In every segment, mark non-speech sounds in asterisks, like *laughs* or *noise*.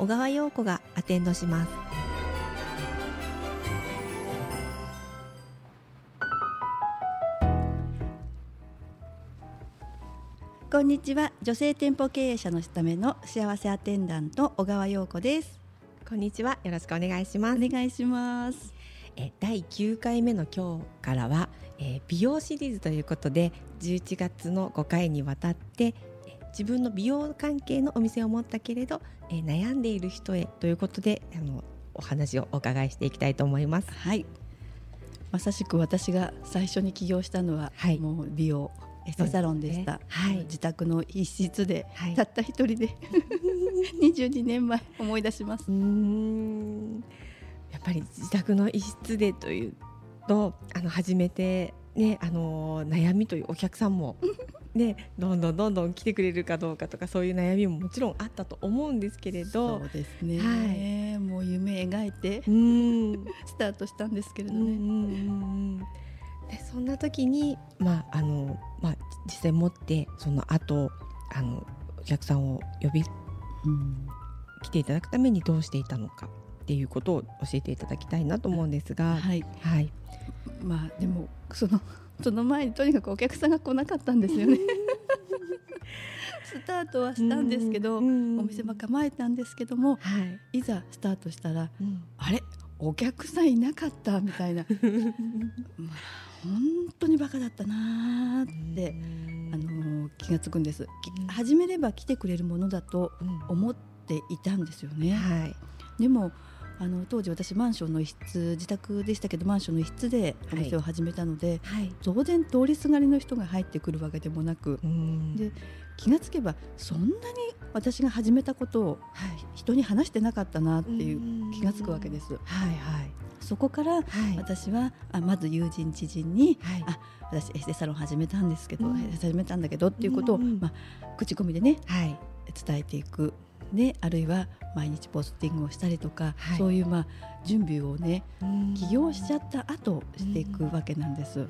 小川陽子がアテンドします。こんにちは。女性店舗経営者のための幸せアテンダント小川陽子です。こんにちは。よろしくお願いします。お願いします。え第9回目の今日からは、えー、美容シリーズということで11月の5回にわたって自分の美容関係のお店を持ったけれど、えー、悩んでいる人へということであのお話をお伺いしていきたいと思います。はい。まさしく私が最初に起業したのは、はい、もう美容エステサロンでした、ね、はい、自宅の一室で、はい、たった一人で *laughs* 22年前思い出します。やっぱり自宅の一室でというとあの初めてねあの悩みというお客さんもね、どんどんどんどん来てくれるかどうかとかそういう悩みももちろんあったと思うんですけれど。そうですね、はい、もう夢描いて。*laughs* スタートしたんですけれどね。でそんな時に、まああのまあ、実際持ってその後あのお客さんを呼び、うん、来ていただくためにどうしていたのかっていうことを教えていただきたいなと思うんですが。はい、はい、まあでもそのその前にとにかくお客さんが来なかったんですよね。スタートはしたんですけど、お店も構えたんですけども、はい、いざスタートしたら、うん、あれ？お客さんいなかったみたいな。まあ、本当にバカだったなって、あの気が付くんです、始めれば来てくれるものだと思っていたんですよね。はい、でもあの当時私マンションの一室自宅でしたけどマンションの一室でお店を始めたので、はい、当然通りすがりの人が入ってくるわけでもなくで気がつけばそんなに私が始めたことを人に話してなかったなっていう気がつくわけです。はいはい。そこから私は、あまず友人知人に、はい、あ私エステサロン始めたんですけど、始めたんだけどっていうことを、まあ、口コミでね、はい、伝えていくであるいは毎日ポスティングをしたりとか、はい、そういうまあ準備をね起業しちゃった後していくわけなんです。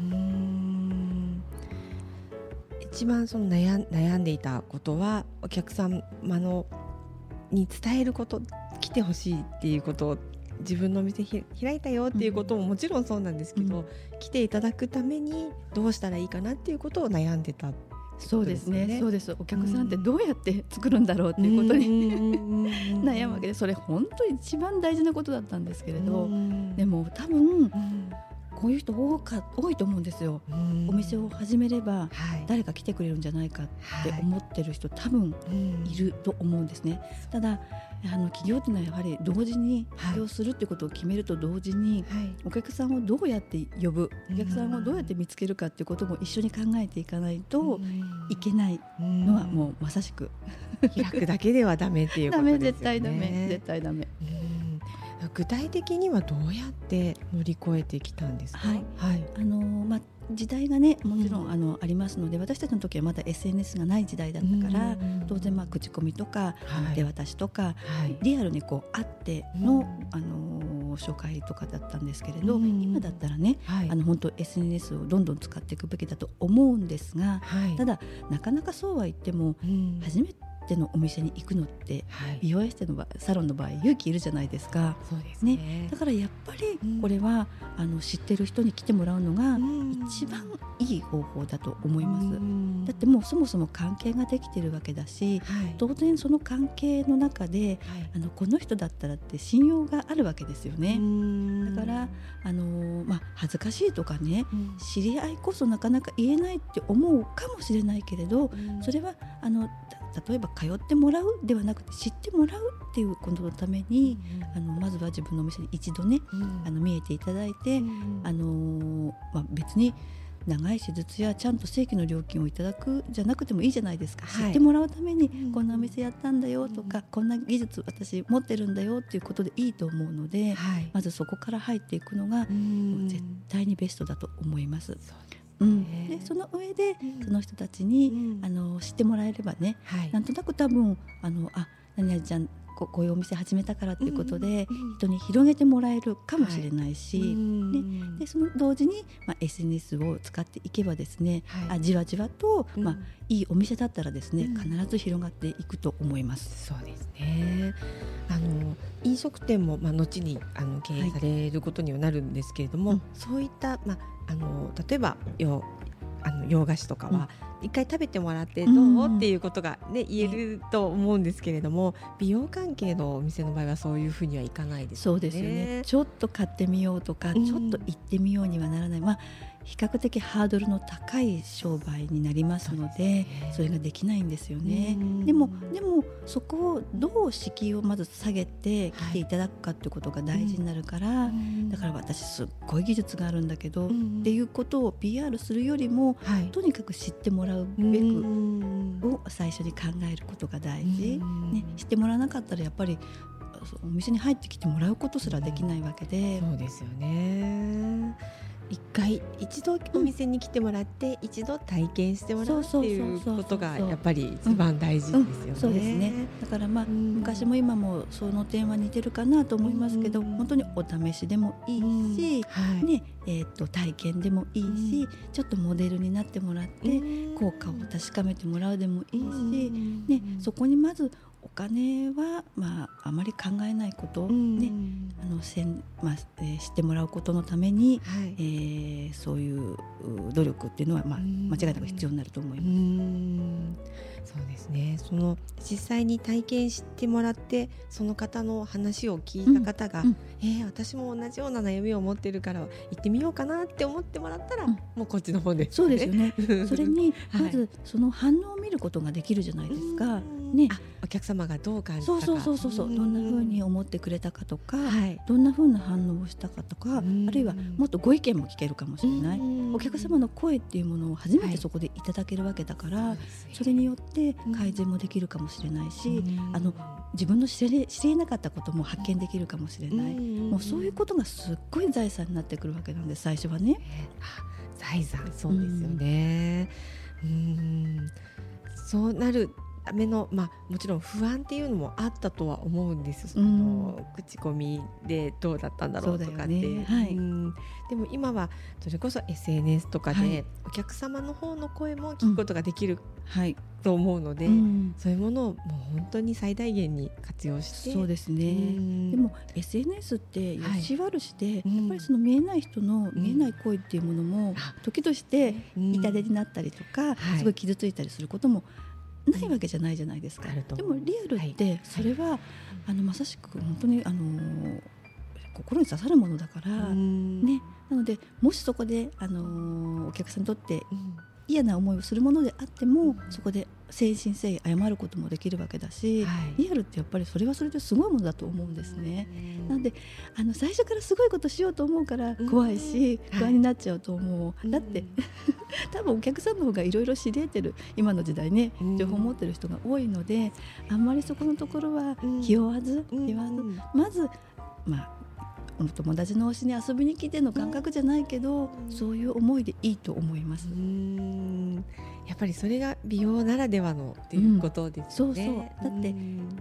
一番その悩悩んでいたことはお客様のに伝えること来てほしいっていうことを自分のお店開いたよっていうことももちろんそうなんですけど、うん、来ていただくためにどうしたらいいかなっていうことを悩んでたそうですね。そうですお客さんってどうやって作るんだろうっていうことに悩むわけでそれ本当に一番大事なことだったんですけれど。でも多分こういう人多か多いと思うんですよ。お店を始めれば誰か来てくれるんじゃないかって思ってる人、多分いると思うんですね。ただあの企業っていうのはやはり同時に起業するってことを決めると同時に、お客さんをどうやって呼ぶお客さんをどうやって見つけるかっていうことも一緒に考えていかないといけないのはもうまさしく。開くだけではダメっていうことですよね。絶 *laughs* 対ダメ絶対ダメ。具体的にはどうやって乗り越えてきたんですか？はい、はい、あのまあ時代がねもちろん、うん、あのありますので私たちの時はまだ SNS がない時代だったから、当然まあ口コミとか、はい、手渡しとか、はい、リアルにこう会っての、あの紹介とかだったんですけれど、今だったらね、はい、あの本当 SNS をどんどん使っていくべきだと思うんですが、ただなかなかそうは言っても、初めてテのお店に行くのって、はい、美容エステのサロンの場合勇気いるじゃないですか。そうですね、ね、だからやっぱりこれは、うん、あの知ってる人に来てもらうのが一番いい方法だと思います、うん、だってもうそもそも関係ができてるわけだし、はい、当然その関係の中で、はい、あのこの人だったらって信用があるわけですよね。だからあの、まあ、恥ずかしいとかね、うん、知り合いこそなかなか言えないって思うかもしれないけれど、それはあの例えば通ってもらうではなくて知ってもらうっていうことのために、うん、あのまずは自分のお店に一度ね、うん、あの見えていただいて、うん、あのまあ、別に長い手術やちゃんと正規の料金をいただくじゃなくてもいいじゃないですか、はい。知ってもらうためにこんなお店やったんだよとか、こんな技術私持ってるんだよっていうことでいいと思うので、はい。まずそこから入っていくのがうん。絶対にベストだと思います。そうですうん、ねでその上でうん。その人たちに、うん。あの知ってもらえればねはい。なんとなく多分あのあ何々ちゃんここういうお店始めたからっていうことで、うん人に広げてもらえるかもしれないし、うんでその同時に、まあ、SNS を使っていけばですね、はい。あじわじわと、うん。まあ、いいお店だったらですね、うん。必ず広がっていくと思います。そうですね。あの飲食店もまあ後にあの経営されることにはなるんですけれども、うん。そういったまああの例えばよあの洋菓子とかは一回食べてもらってどう、うんっていうことがね言えると思うんですけれども、美容関係のお店の場合はそういうふうにはいかないですよね。そうですよね。ちょっと買ってみようとか、うん。ちょっと行ってみようにはならない、まあ、比較的ハードルの高い商売になりますのでそれができないんですよね。うん。でもでもそこをどう敷居をまず下げて来ていただくかってことが大事になるから、だから私すっごい技術があるんだけど、うんっていうことを PR するよりもはい。とにかく知ってもらうべくうんを最初に考えることが大事、うんね、知ってもらわなかったらやっぱりお店に入ってきてもらうことすらできないわけで、そうですよね。一回一度お店に来てもらって、一度体験してもらうっていうことがやっぱり一番大事ですよね。うん。そうですね。だからまあうん。昔も今もその点は似てるかなと思いますけど、うん本当にお試しでもいいし、はい。ねえー、と体験でもいいし、ちょっとモデルになってもらって、うん。効果を確かめてもらうでもいいし、うん。ね、そこにまずお金は、まあ、あまり考えないこと、うん。ね。あのせんまあえー知ってもらうことのために、はい。え。ーそういうう努力っていうのは、まあ、うん。間違いなく必要になると思いうます。ん。そうですね。その実際に体験してもらってその方の話を聞いた方が、うん。うん。えー私も同じような悩みを持ってるから行ってみようかなって思ってもらったら、うん。もうこっちの方で。す、そうですよね。*laughs* それにはい。まずその反応を見ることができるじゃないですか。うんね。あお客様がどう感じたか。そうそうそうそうそう。どんな風には思ってくれたかとか、い。どんな風な反応をしたかとか、うん。あるいはもっとご意見も聞けるかもしれない、お客様の声っていうものを初めてそこでいただけるわけだから、それによって改善もできるかもしれないし、あの自分の知れ知り得なかったことも発見できるかもしれない、もうそういうことがすっごい財産になってくるわけなんです最初はね。あ財産そうですよね。うん。そうなるためのまあもちろん不安っていうのもあったとは思うんです。その口コミでどうだったんだろうとかって。ね。はい。うん。でも今はそれこそ SNS とかはい。でお客様の方の声も聞くことができるはい、と思うので、うん。そういうものをもう本当に最大限に活用して。そうですね、うん。でも SNS ってよし悪しで、うん。やっぱりその見えない人のうん。見えない声っていうものもあ時としてうん。痛手になったりとか、はい。すごい傷ついたりすることもないわけじゃないじゃないですか。でもリアルってそれは、あのまさしく本当にあのー心に刺さるものだから、うん。ね、なのでもしそこで、あのーお客さんにとってうん。嫌な思いをするものであっても、そこで誠心誠意謝ることもできるわけだし、はい。リアルってやっぱりそれはそれですごいものだと思うんですね。うん。なんであの最初からすごいことしようと思うから怖いし、うん不安になっちゃうと思う、うん。だって *laughs* 多分お客さんの方がいろいろ知り得てる今の時代ねうん。情報を持ってる人が多いのであんまりそこのところはうん。気負わず、うん。気負わずまずまあお友達の推しに遊びに来ての感覚じゃないけど、うん。そういう思いでいいと思います。うんやっぱりそれが美容ならではのっていうことですよね。うんそうそう。だってうん。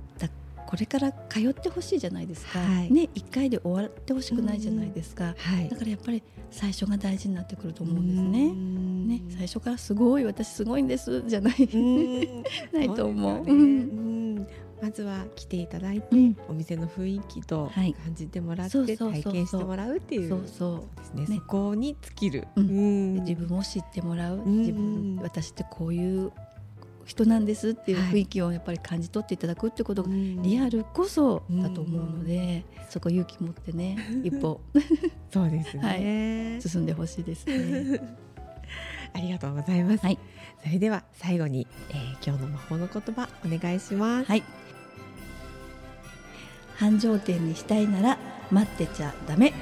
これから通ってほしいじゃないですか、はい。ね1回で終わってほしくないじゃないですか、はい。だからやっぱり最初が大事になってくると思うんですね。うん。ね、最初からすごい私すごいんですじゃない、うん。*laughs* ないと思う。そうまずは来ていただいて、うん。お店の雰囲気とはい。感じてもらって、そうそうそうそう。体験してもらうっていうそうそう。ですね。ねそこに尽きる、うん。自分を知ってもらう、ん。自分私ってこういう人なんですっていうはい雰囲気をやっぱり感じ取っていただくってことがうんリアルこそだと思うので、そこ勇気持ってね *laughs* 一歩。そうですね、進んでほしいですね。*laughs* ありがとうございます、はい。それでは最後に、えー今日の魔法の言葉お願いします。はい繁盛店にしたいなら待ってちゃダメ。